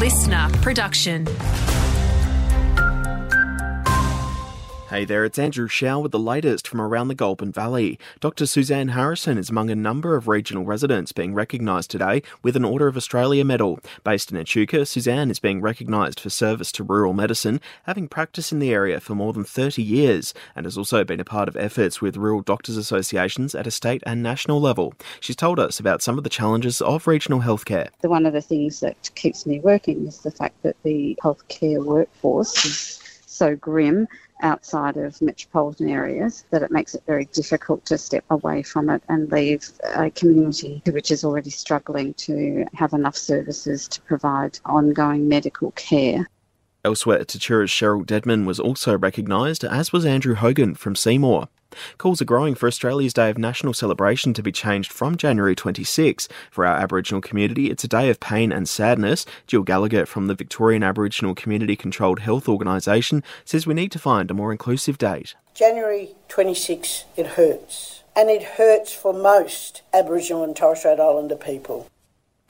listener production. Hey there, it's Andrew Shaw with the latest from around the Goulburn Valley. Dr. Suzanne Harrison is among a number of regional residents being recognised today with an Order of Australia medal. Based in Echuca, Suzanne is being recognised for service to rural medicine, having practiced in the area for more than 30 years, and has also been a part of efforts with rural doctors' associations at a state and national level. She's told us about some of the challenges of regional healthcare. One of the things that keeps me working is the fact that the healthcare workforce is so grim outside of metropolitan areas that it makes it very difficult to step away from it and leave a community which is already struggling to have enough services to provide ongoing medical care. Elsewhere, Tatura's Cheryl Dedman was also recognised, as was Andrew Hogan from Seymour. Calls are growing for Australia's Day of National Celebration to be changed from January 26. For our Aboriginal community, it's a day of pain and sadness. Jill Gallagher from the Victorian Aboriginal Community Controlled Health Organisation says we need to find a more inclusive date. January 26, it hurts. And it hurts for most Aboriginal and Torres Strait Islander people.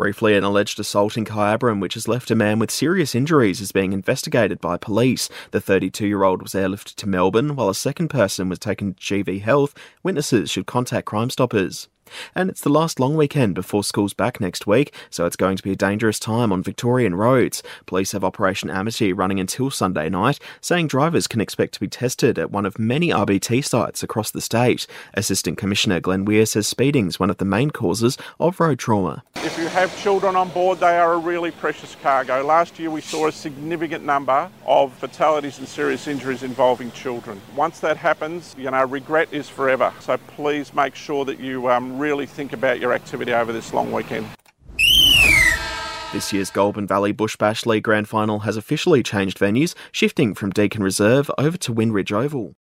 Briefly, an alleged assault in Kyabram, which has left a man with serious injuries, is being investigated by police. The 32 year old was airlifted to Melbourne, while a second person was taken to GV Health. Witnesses should contact Crime Stoppers. And it's the last long weekend before school's back next week, so it's going to be a dangerous time on Victorian roads. Police have Operation Amity running until Sunday night, saying drivers can expect to be tested at one of many RBT sites across the state. Assistant Commissioner Glenn Weir says speeding is one of the main causes of road trauma. If you have children on board, they are a really precious cargo. Last year we saw a significant number of fatalities and serious injuries involving children. Once that happens, you know, regret is forever. So please make sure that you um, really think about your activity over this long weekend. This year's Goulburn Valley Bush Bash League Grand Final has officially changed venues, shifting from Deakin Reserve over to Windridge Oval.